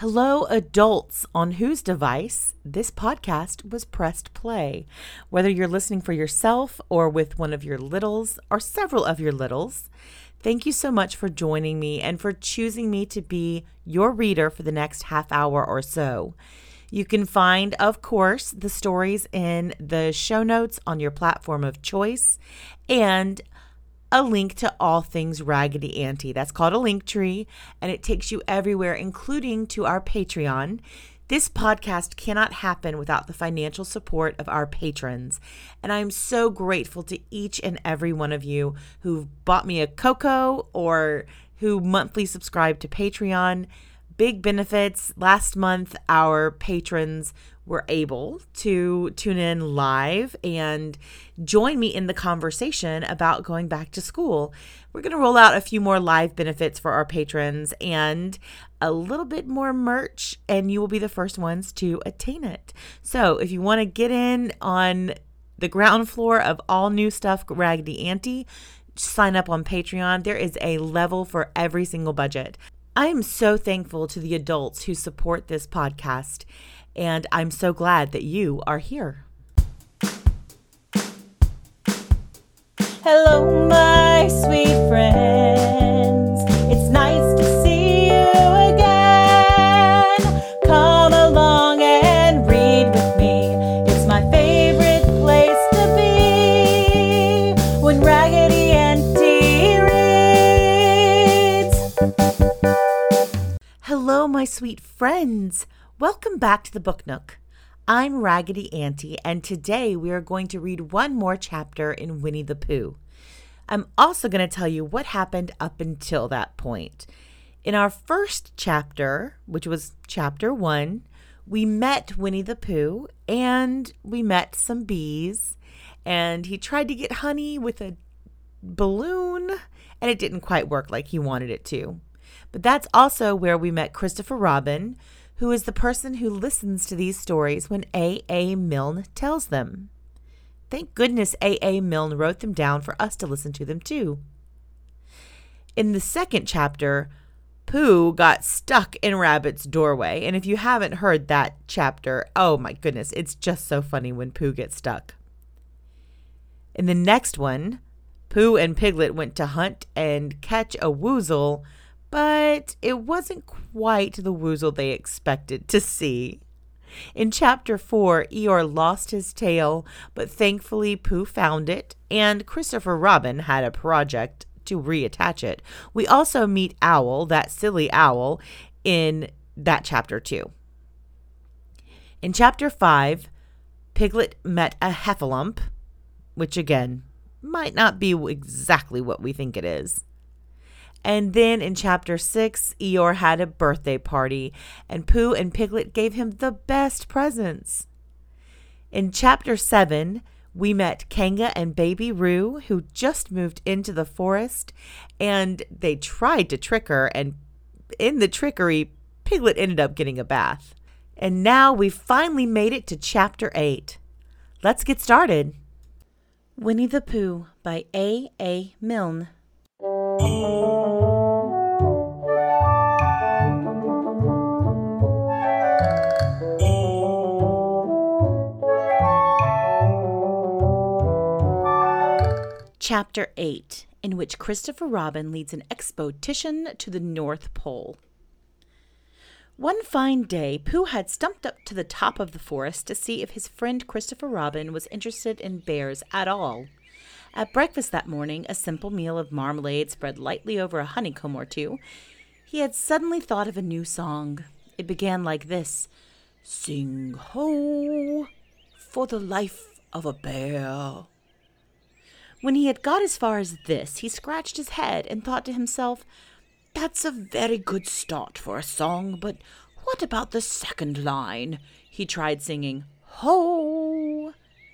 Hello, adults on whose device this podcast was pressed play. Whether you're listening for yourself or with one of your littles or several of your littles, thank you so much for joining me and for choosing me to be your reader for the next half hour or so. You can find, of course, the stories in the show notes on your platform of choice and a link to all things Raggedy Auntie. That's called a link tree, and it takes you everywhere, including to our Patreon. This podcast cannot happen without the financial support of our patrons. And I'm so grateful to each and every one of you who've bought me a cocoa or who monthly subscribe to Patreon. Big benefits. Last month, our patrons were able to tune in live and join me in the conversation about going back to school. We're going to roll out a few more live benefits for our patrons and a little bit more merch, and you will be the first ones to attain it. So, if you want to get in on the ground floor of all new stuff, Raggedy Auntie, sign up on Patreon. There is a level for every single budget. I am so thankful to the adults who support this podcast and I'm so glad that you are here. Hello, my sweet friends. It's nice to see you again. Come along and read with me. It's my favorite place to be when Raggedy Auntie reads. Hello, my sweet friends. Welcome back to the Book Nook. I'm Raggedy Auntie, and today we are going to read one more chapter in Winnie the Pooh. I'm also going to tell you what happened up until that point. In our first chapter, which was chapter one, we met Winnie the Pooh and we met some bees, and he tried to get honey with a balloon, and it didn't quite work like he wanted it to. But that's also where we met Christopher Robin who is the person who listens to these stories when A.A. Milne tells them. Thank goodness A.A. Milne wrote them down for us to listen to them too. In the second chapter, Pooh got stuck in Rabbit's doorway, and if you haven't heard that chapter, oh my goodness, it's just so funny when Pooh gets stuck. In the next one, Pooh and Piglet went to hunt and catch a woozle but it wasn't quite the woozle they expected to see. In chapter 4, Eeyore lost his tail, but thankfully Pooh found it, and Christopher Robin had a project to reattach it. We also meet Owl, that silly owl, in that chapter too. In chapter 5, Piglet met a heffalump, which again might not be exactly what we think it is. And then in chapter six, Eeyore had a birthday party, and Pooh and Piglet gave him the best presents. In chapter seven, we met Kanga and Baby Roo, who just moved into the forest, and they tried to trick her, and in the trickery, Piglet ended up getting a bath. And now we've finally made it to chapter 8. Let's get started. Winnie the Pooh by A. A. Milne. Chapter 8, in which Christopher Robin leads an expedition to the North Pole. One fine day, Pooh had stumped up to the top of the forest to see if his friend Christopher Robin was interested in bears at all. At breakfast that morning, a simple meal of marmalade spread lightly over a honeycomb or two, he had suddenly thought of a new song. It began like this Sing ho for the life of a bear. When he had got as far as this, he scratched his head and thought to himself, That's a very good start for a song, but what about the second line? He tried singing, Ho!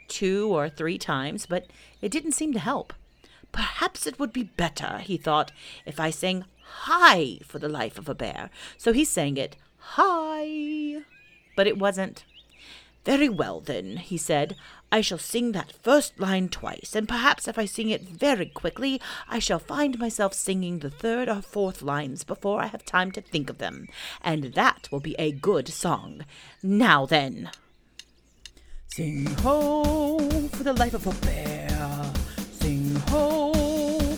two or three times, but it didn't seem to help. Perhaps it would be better, he thought, if I sang hi for the life of a bear. So he sang it hi. But it wasn't. Very well, then, he said. I shall sing that first line twice, and perhaps if I sing it very quickly, I shall find myself singing the third or fourth lines before I have time to think of them, and that will be a good song. Now then. Sing ho for the life of a bear. Sing ho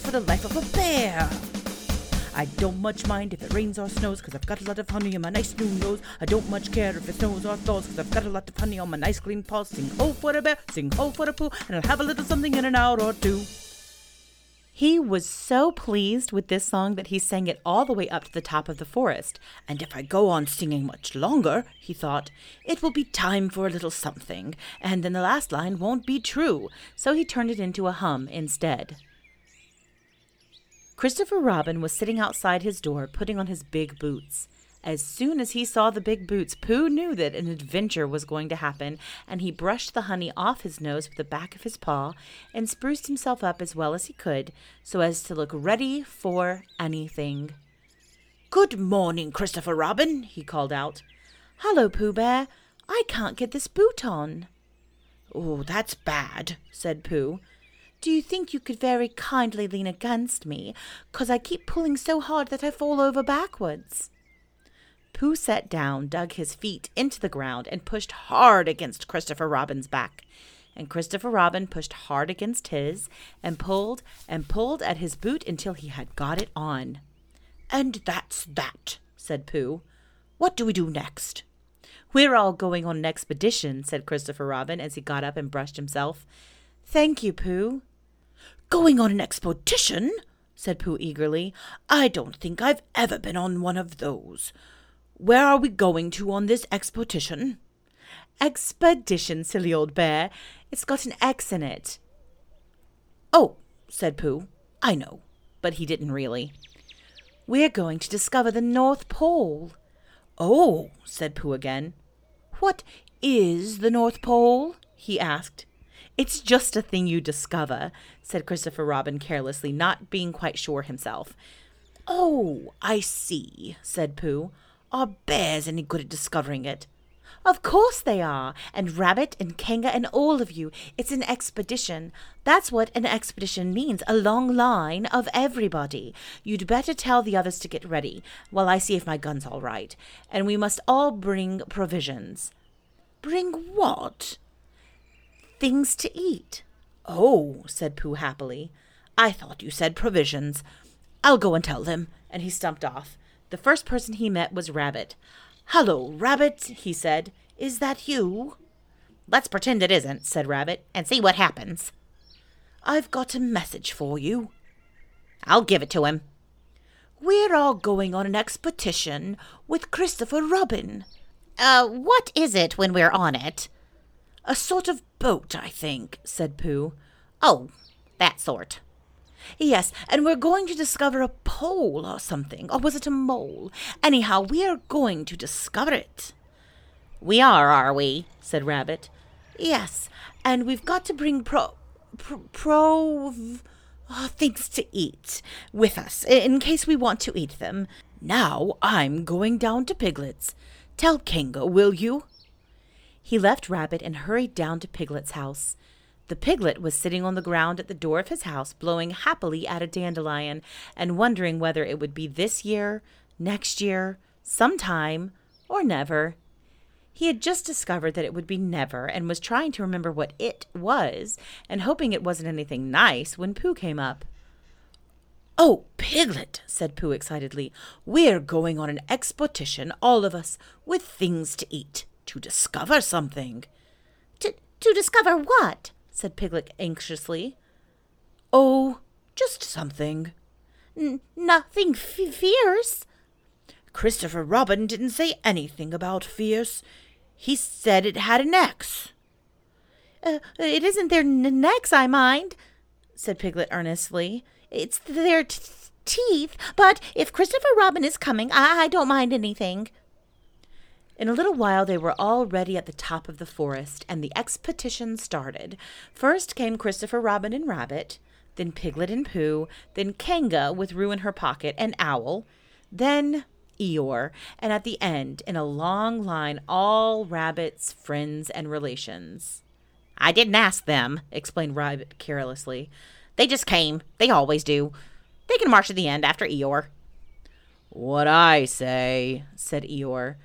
for the life of a bear. I don't much mind if it rains or snows, cause I've got a lot of honey on my nice new nose. I don't much care if it snows or thaws, cause I've got a lot of honey on my nice clean paws. Sing ho for a bear, sing ho for a Pooh, and I'll have a little something in an hour or two. He was so pleased with this song that he sang it all the way up to the top of the forest. And if I go on singing much longer, he thought, it will be time for a little something, and then the last line won't be true. So he turned it into a hum instead. Christopher Robin was sitting outside his door putting on his big boots. As soon as he saw the big boots, Pooh knew that an adventure was going to happen, and he brushed the honey off his nose with the back of his paw and spruced himself up as well as he could so as to look ready for anything. Good morning, Christopher Robin, he called out. Hello, Pooh Bear. I can't get this boot on. Oh, that's bad, said Pooh. Do you think you could very kindly lean against me, 'cause I keep pulling so hard that I fall over backwards? Pooh sat down, dug his feet into the ground, and pushed hard against Christopher Robin's back. And Christopher Robin pushed hard against his, and pulled and pulled at his boot until he had got it on. And that's that, said Pooh. What do we do next? We're all going on an expedition, said Christopher Robin as he got up and brushed himself. Thank you, Pooh. Going on an expedition? said Pooh eagerly. I don't think I've ever been on one of those. Where are we going to on this expedition? Expedition, silly old bear. It's got an X in it. Oh, said Pooh. I know, but he didn't really. We're going to discover the North Pole. Oh, said Pooh again. What is the North Pole? he asked. It's just a thing you discover, said Christopher Robin carelessly, not being quite sure himself. Oh, I see, said Pooh. Are bears any good at discovering it? Of course they are, and Rabbit and Kanga and all of you. It's an expedition. That's what an expedition means a long line of everybody. You'd better tell the others to get ready while I see if my gun's all right. And we must all bring provisions. Bring what? Things to eat. Oh, said Pooh happily. I thought you said provisions. I'll go and tell them. And he stumped off. The first person he met was Rabbit. Hello, Rabbit, he said. Is that you? Let's pretend it isn't, said Rabbit, and see what happens. I've got a message for you. I'll give it to him. We're all going on an expedition with Christopher Robin. Uh, what is it when we're on it? A sort of boat, I think, said Pooh. Oh, that sort. Yes, and we're going to discover a pole or something. Or was it a mole? Anyhow, we are going to discover it. We are, are we? said Rabbit. Yes, and we've got to bring pro. pro. pro uh, things to eat with us in case we want to eat them. Now I'm going down to Piglet's. Tell Kanga, will you? He left Rabbit and hurried down to Piglet's house. The piglet was sitting on the ground at the door of his house, blowing happily at a dandelion and wondering whether it would be this year, next year, sometime, or never. He had just discovered that it would be never and was trying to remember what it was and hoping it wasn't anything nice when Pooh came up. Oh, Piglet, said Pooh excitedly, we're going on an expedition, all of us, with things to eat to discover something. To, to discover what? said Piglet anxiously. Oh, just something. N- nothing f- fierce. Christopher Robin didn't say anything about fierce. He said it had an X. Uh, it isn't their n- necks I mind, said Piglet earnestly. It's their t- teeth. But if Christopher Robin is coming, I, I don't mind anything. In a little while they were all ready at the top of the forest, and the expedition started. First came Christopher Robin and Rabbit, then Piglet and Pooh, then Kanga with Roo in her pocket and Owl, then Eeyore, and at the end, in a long line, all Rabbit's friends and relations. I didn't ask them, explained Rabbit carelessly. They just came. They always do. They can march at the end after Eeyore. What I say, said Eeyore,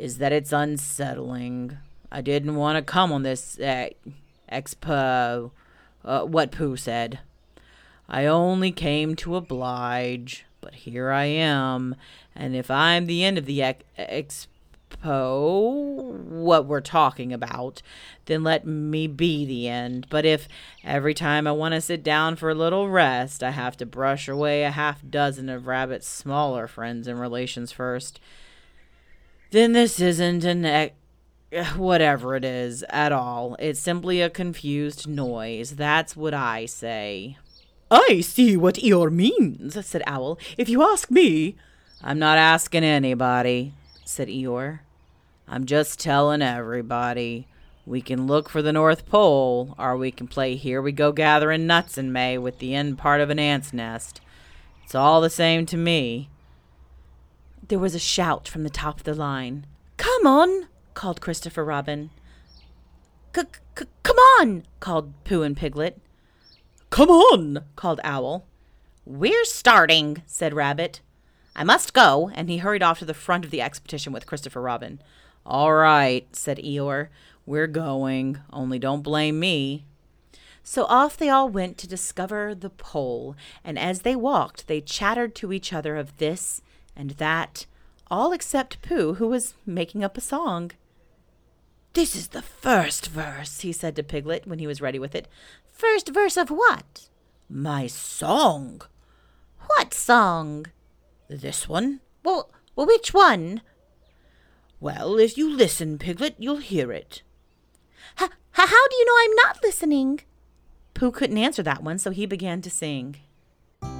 is that it's unsettling. I didn't want to come on this uh, expo. Uh, what Pooh said. I only came to oblige, but here I am, and if I'm the end of the ex- expo, what we're talking about, then let me be the end. But if every time I want to sit down for a little rest, I have to brush away a half dozen of Rabbit's smaller friends and relations first, then this isn't an ex- whatever it is at all. It's simply a confused noise. That's what I say. I see what Eeyore means, said Owl. If you ask me. I'm not asking anybody, said Eeyore. I'm just telling everybody. We can look for the North Pole, or we can play Here We Go Gathering Nuts in May with the end part of an ant's nest. It's all the same to me. There was a shout from the top of the line. Come on, called Christopher Robin. Come on, called Pooh and Piglet. Come on, called Owl. We're starting, said Rabbit. I must go, and he hurried off to the front of the expedition with Christopher Robin. All right, said Eeyore. We're going, only don't blame me. So off they all went to discover the pole, and as they walked, they chattered to each other of this and that, all except Pooh, who was making up a song. This is the first verse, he said to Piglet when he was ready with it. First verse of what? My song. What song? This one. Well, well, which one? Well, if you listen, Piglet, you'll hear it. H- how do you know I'm not listening? Pooh couldn't answer that one, so he began to sing.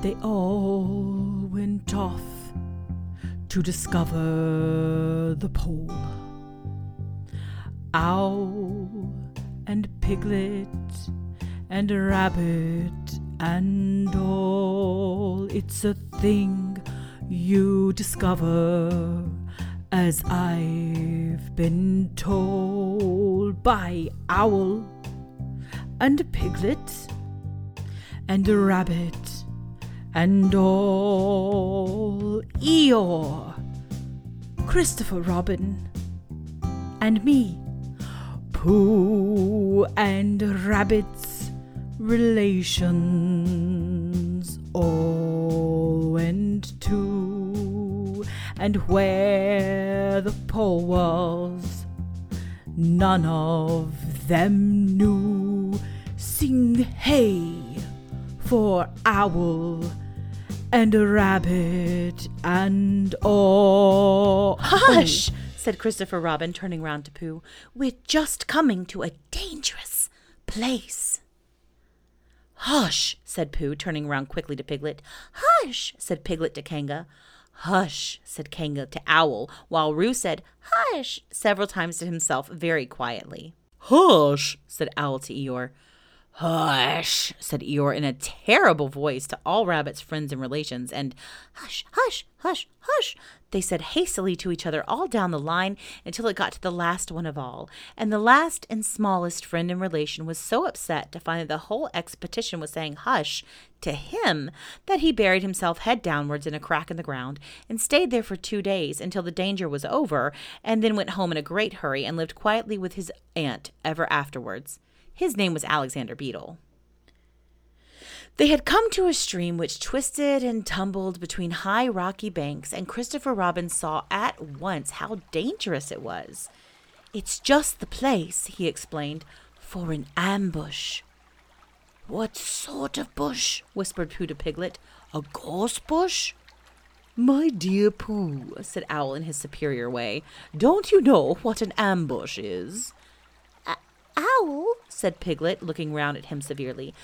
They all went off to discover the pole. Owl and Piglet and rabbit and all. It's a thing you discover as I've been told by Owl and Piglet and rabbit and all. Eeyore, Christopher Robin, and me, Pooh and Rabbit's relations all went to, and where the pole was, none of them knew. Sing hey for owl and a rabbit and all. Hush! Oh. said Christopher Robin, turning round to Pooh. We're just coming to a dangerous place. Hush, said Pooh, turning round quickly to Piglet. Hush, said Piglet to Kanga. Hush, said Kanga to Owl, while Roo said, Hush, several times to himself very quietly. Hush, said Owl to Eeyore. Hush, said Eeyore in a terrible voice to all Rabbit's friends and relations, and hush, hush, hush, hush, they said hastily to each other all down the line until it got to the last one of all. And the last and smallest friend and relation was so upset to find that the whole expedition was saying hush to him that he buried himself head downwards in a crack in the ground and stayed there for two days until the danger was over, and then went home in a great hurry and lived quietly with his aunt ever afterwards. His name was Alexander Beetle. They had come to a stream which twisted and tumbled between high rocky banks, and Christopher Robin saw at once how dangerous it was. It's just the place, he explained, for an ambush. What sort of bush? whispered Pooh to Piglet. A gorse bush? My dear Pooh, said Owl in his superior way, don't you know what an ambush is? Owl, said Piglet, looking round at him severely.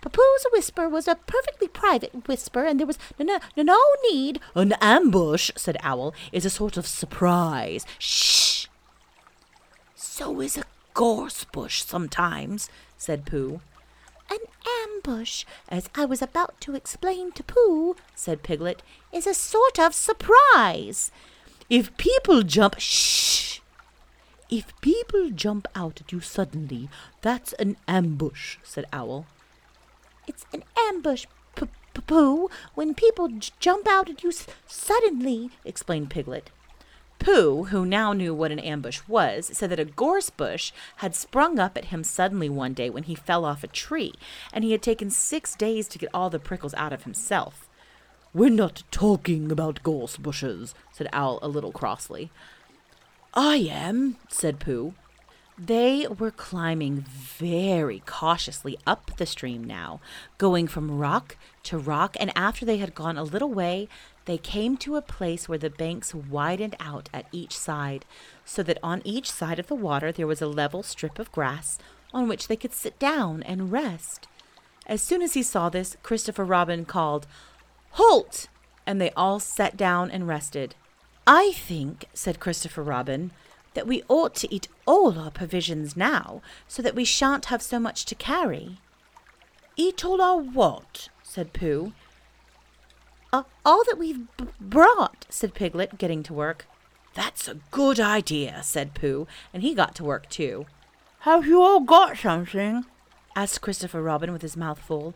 Pooh's whisper was a perfectly private whisper, and there was no, no, no need. An ambush, said Owl, is a sort of surprise. Shh! So is a gorse bush sometimes, said Pooh. An ambush, as I was about to explain to Pooh, said Piglet, is a sort of surprise. If people jump, shh! If people jump out at you suddenly, that's an ambush, said Owl. It's an ambush, P- P- Pooh, when people j- jump out at you s- suddenly, explained Piglet. Pooh, who now knew what an ambush was, said that a gorse bush had sprung up at him suddenly one day when he fell off a tree, and he had taken six days to get all the prickles out of himself. We're not talking about gorse bushes, said Owl a little crossly. I am, said Pooh. They were climbing very cautiously up the stream now, going from rock to rock, and after they had gone a little way, they came to a place where the banks widened out at each side, so that on each side of the water there was a level strip of grass on which they could sit down and rest. As soon as he saw this, Christopher Robin called, Halt! And they all sat down and rested. I think, said Christopher Robin, that we ought to eat all our provisions now, so that we shan't have so much to carry. Eat all our what? said Pooh. Uh, all that we've b- brought, said Piglet, getting to work. That's a good idea, said Pooh, and he got to work too. Have you all got something? asked Christopher Robin with his mouth full.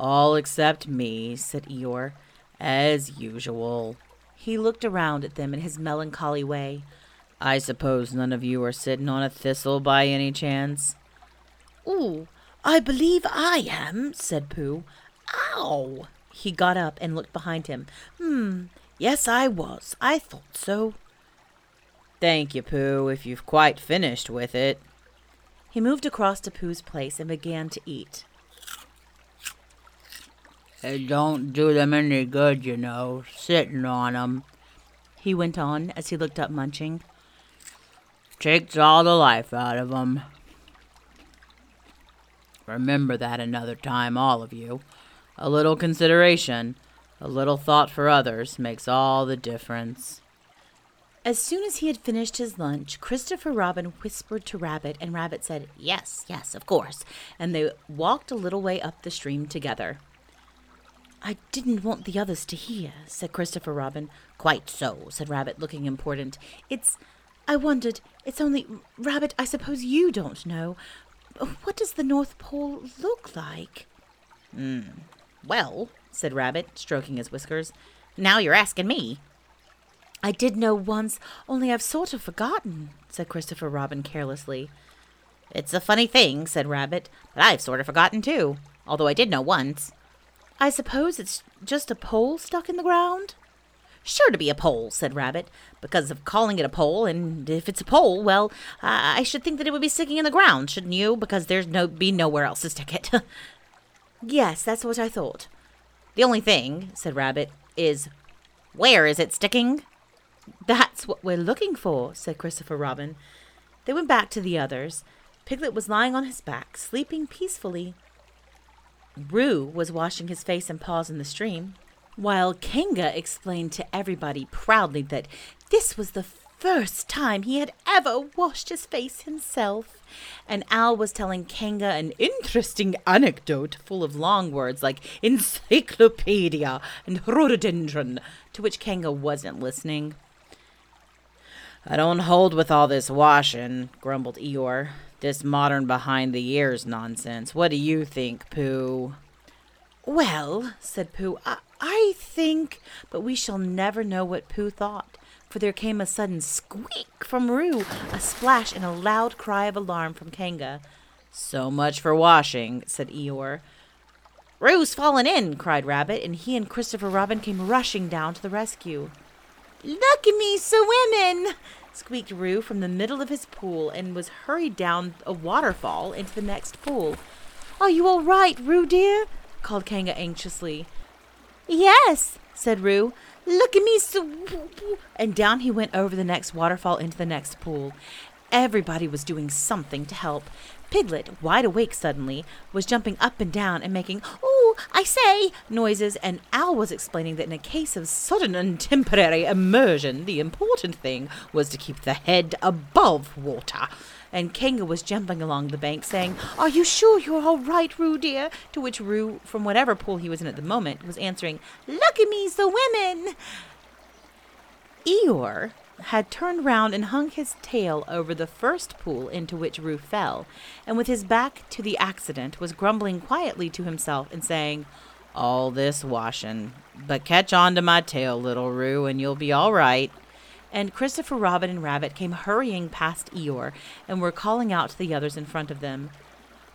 All except me, said Eeyore, as usual. He looked around at them in his melancholy way. I suppose none of you are sitting on a thistle by any chance? Ooh, I believe I am, said Pooh. Ow! He got up and looked behind him. Hmm, yes, I was. I thought so. Thank you, Pooh, if you've quite finished with it. He moved across to Pooh's place and began to eat. It don't do them any good, you know, sitting on on 'em. He went on as he looked up munching. Takes all the life out of of 'em. Remember that another time, all of you. A little consideration, a little thought for others makes all the difference. As soon as he had finished his lunch, Christopher Robin whispered to Rabbit, and Rabbit said, Yes, yes, of course, and they walked a little way up the stream together. I didn't want the others to hear, said Christopher Robin. Quite so, said Rabbit, looking important. It's. I wondered. It's only. Rabbit, I suppose you don't know. What does the North Pole look like? Hmm. Well, said Rabbit, stroking his whiskers. Now you're asking me. I did know once, only I've sort of forgotten, said Christopher Robin carelessly. It's a funny thing, said Rabbit, but I've sort of forgotten too, although I did know once. I suppose it's just a pole stuck in the ground? Sure to be a pole, said Rabbit, because of calling it a pole, and if it's a pole, well, I, should think that it would be sticking in the ground, shouldn't you? Because there's no be nowhere else to stick it. yes, that's what I thought. The only thing, said Rabbit, is where is it sticking? That's what we're looking for, said Christopher Robin. They went back to the others. Piglet was lying on his back, sleeping peacefully. Roo was washing his face and paws in the stream, while Kanga explained to everybody proudly that this was the first time he had ever washed his face himself. And Owl was telling Kanga an interesting anecdote full of long words like encyclopedia and rhododendron, to which Kanga wasn't listening. I don't hold with all this washing, grumbled Eeyore. This modern behind the ears nonsense. What do you think, Pooh? Well, said Pooh, I, I think, but we shall never know what Pooh thought, for there came a sudden squeak from Roo, a splash, and a loud cry of alarm from Kanga. So much for washing, said Eeyore. Roo's fallen in, cried Rabbit, and he and Christopher Robin came rushing down to the rescue. Look at me swimming! Squeaked Roo from the middle of his pool and was hurried down a waterfall into the next pool. Are you all right, Roo dear? called Kanga anxiously. Yes, said Roo. Look at me and down he went over the next waterfall into the next pool. Everybody was doing something to help. Piglet, wide awake suddenly, was jumping up and down and making, ooh, I say, noises, and Owl was explaining that in a case of sudden and temporary immersion, the important thing was to keep the head above water. And Kanga was jumping along the bank, saying, Are you sure you're all right, Roo dear? To which Roo, from whatever pool he was in at the moment, was answering, Look at me, the women! Eeyore had turned round and hung his tail over the first pool into which Roo fell, and with his back to the accident was grumbling quietly to himself and saying, All this washing, but catch on to my tail, little Roo, and you'll be all right. And Christopher Robin and Rabbit came hurrying past Eeyore and were calling out to the others in front of them.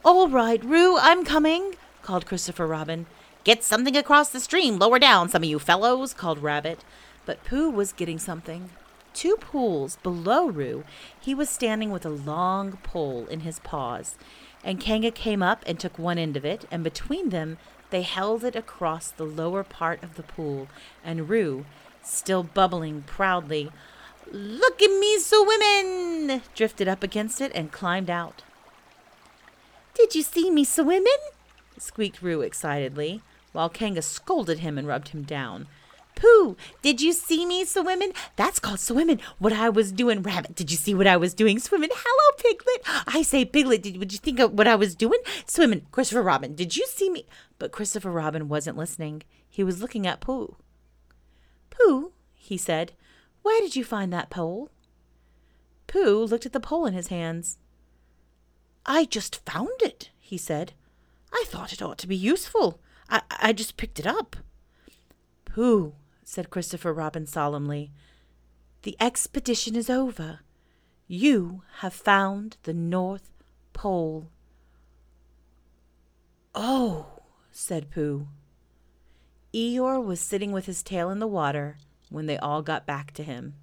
All right, Roo, I'm coming, called Christopher Robin. Get something across the stream lower down, some of you fellows, called Rabbit. But Pooh was getting something. Two pools below Roo, he was standing with a long pole in his paws, and Kanga came up and took one end of it, and between them they held it across the lower part of the pool, and Roo, still bubbling proudly, Look at me, women! drifted up against it and climbed out. Did you see me swimming? squeaked Roo excitedly, while Kanga scolded him and rubbed him down. Pooh, did you see me swimming? That's called swimming. What I was doing, Rabbit. Did you see what I was doing? Swimming. Hello, Piglet. I say, Piglet, did would you think of what I was doing? Swimming. Christopher Robin, did you see me? But Christopher Robin wasn't listening. He was looking at Pooh. Pooh, he said, where did you find that pole? Pooh looked at the pole in his hands. I just found it, he said. I thought it ought to be useful. I, I just picked it up. Pooh, said Christopher Robin solemnly. The expedition is over. You have found the North Pole. Oh, said Pooh. Eeyore was sitting with his tail in the water when they all got back to him.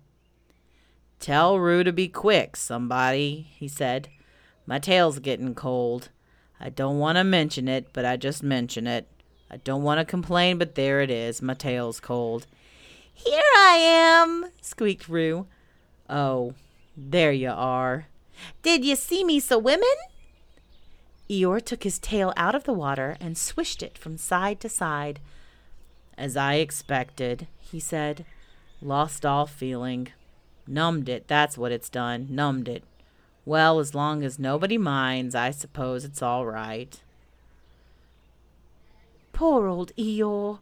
Tell Roo to be quick, somebody, he said. My tail's getting cold. I don't want to mention it, but I just mention it. I don't want to complain, but there it is. My tail's cold. Here I am, squeaked Roo. Oh, there you are. Did you see me so swimming? Eeyore took his tail out of the water and swished it from side to side. As I expected, he said. Lost all feeling. Numbed it, that's what it's done. Numbed it. Well, as long as nobody minds, I suppose it's all right. Poor old Eeyore.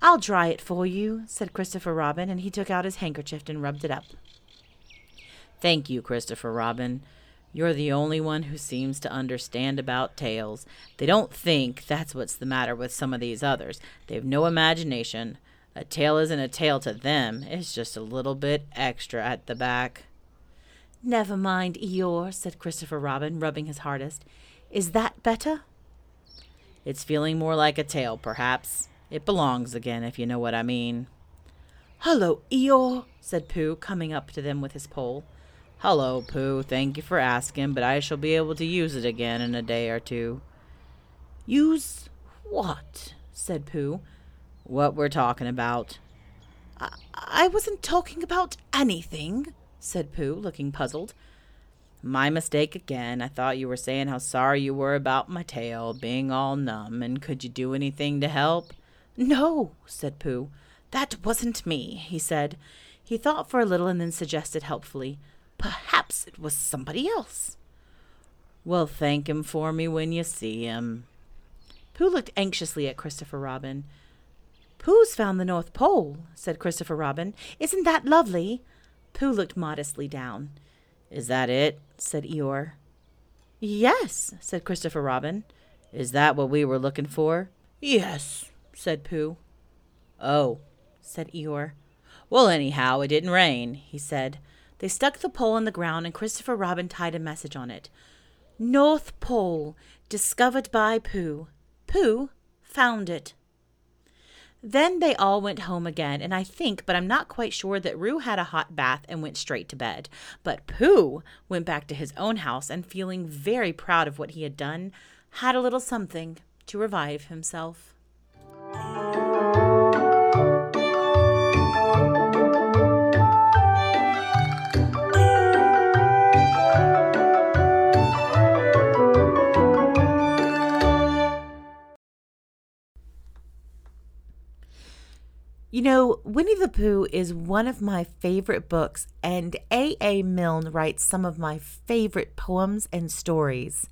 I'll dry it for you, said Christopher Robin, and he took out his handkerchief and rubbed it up. Thank you, Christopher Robin. You're the only one who seems to understand about tails. They don't think that's what's the matter with some of these others. They've no imagination. A tail isn't a tail to them, it's just a little bit extra at the back. Never mind, Eeyore, said Christopher Robin, rubbing his hardest. Is that better? It's feeling more like a tail, perhaps. It belongs again, if you know what I mean. Hello, Eeyore, said Pooh, coming up to them with his pole. Hello, Pooh. Thank you for asking, but I shall be able to use it again in a day or two. Use what? said Pooh. What we're talking about. I, I wasn't talking about anything, said Pooh, looking puzzled. My mistake again. I thought you were saying how sorry you were about my tail being all numb, and could you do anything to help? No, said Pooh. That wasn't me, he said. He thought for a little and then suggested helpfully, Perhaps it was somebody else. Well, thank him for me when you see him. Pooh looked anxiously at Christopher Robin. Pooh's found the North Pole, said Christopher Robin. Isn't that lovely? Pooh looked modestly down. Is that it? said Eeyore. Yes, said Christopher Robin. Is that what we were looking for? Yes, said Pooh. Oh, said Eeyore. Well, anyhow, it didn't rain, he said. They stuck the pole in the ground, and Christopher Robin tied a message on it. North Pole, discovered by Pooh. Pooh found it. Then they all went home again, and I think, but I'm not quite sure, that Roo had a hot bath and went straight to bed. But Pooh went back to his own house and, feeling very proud of what he had done, had a little something to revive himself. You know, Winnie the Pooh is one of my favorite books, and A.A. Milne writes some of my favorite poems and stories.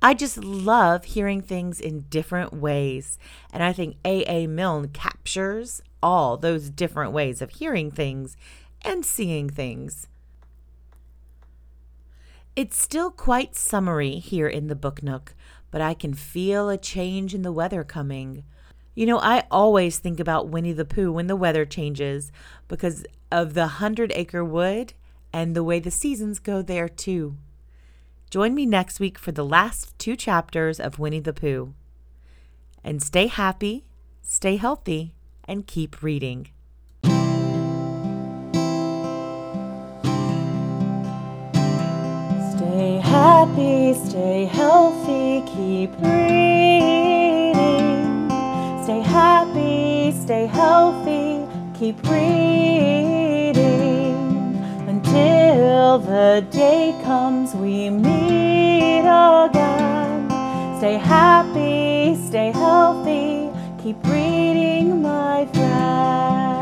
I just love hearing things in different ways, and I think A.A. Milne captures all those different ways of hearing things and seeing things. It's still quite summery here in the Book Nook, but I can feel a change in the weather coming. You know, I always think about Winnie the Pooh when the weather changes because of the Hundred Acre Wood and the way the seasons go there, too. Join me next week for the last two chapters of Winnie the Pooh. And stay happy, stay healthy, and keep reading. Stay happy, stay healthy, keep reading. Stay happy, stay healthy, keep reading until the day comes we meet again. Stay happy, stay healthy, keep reading, my friend.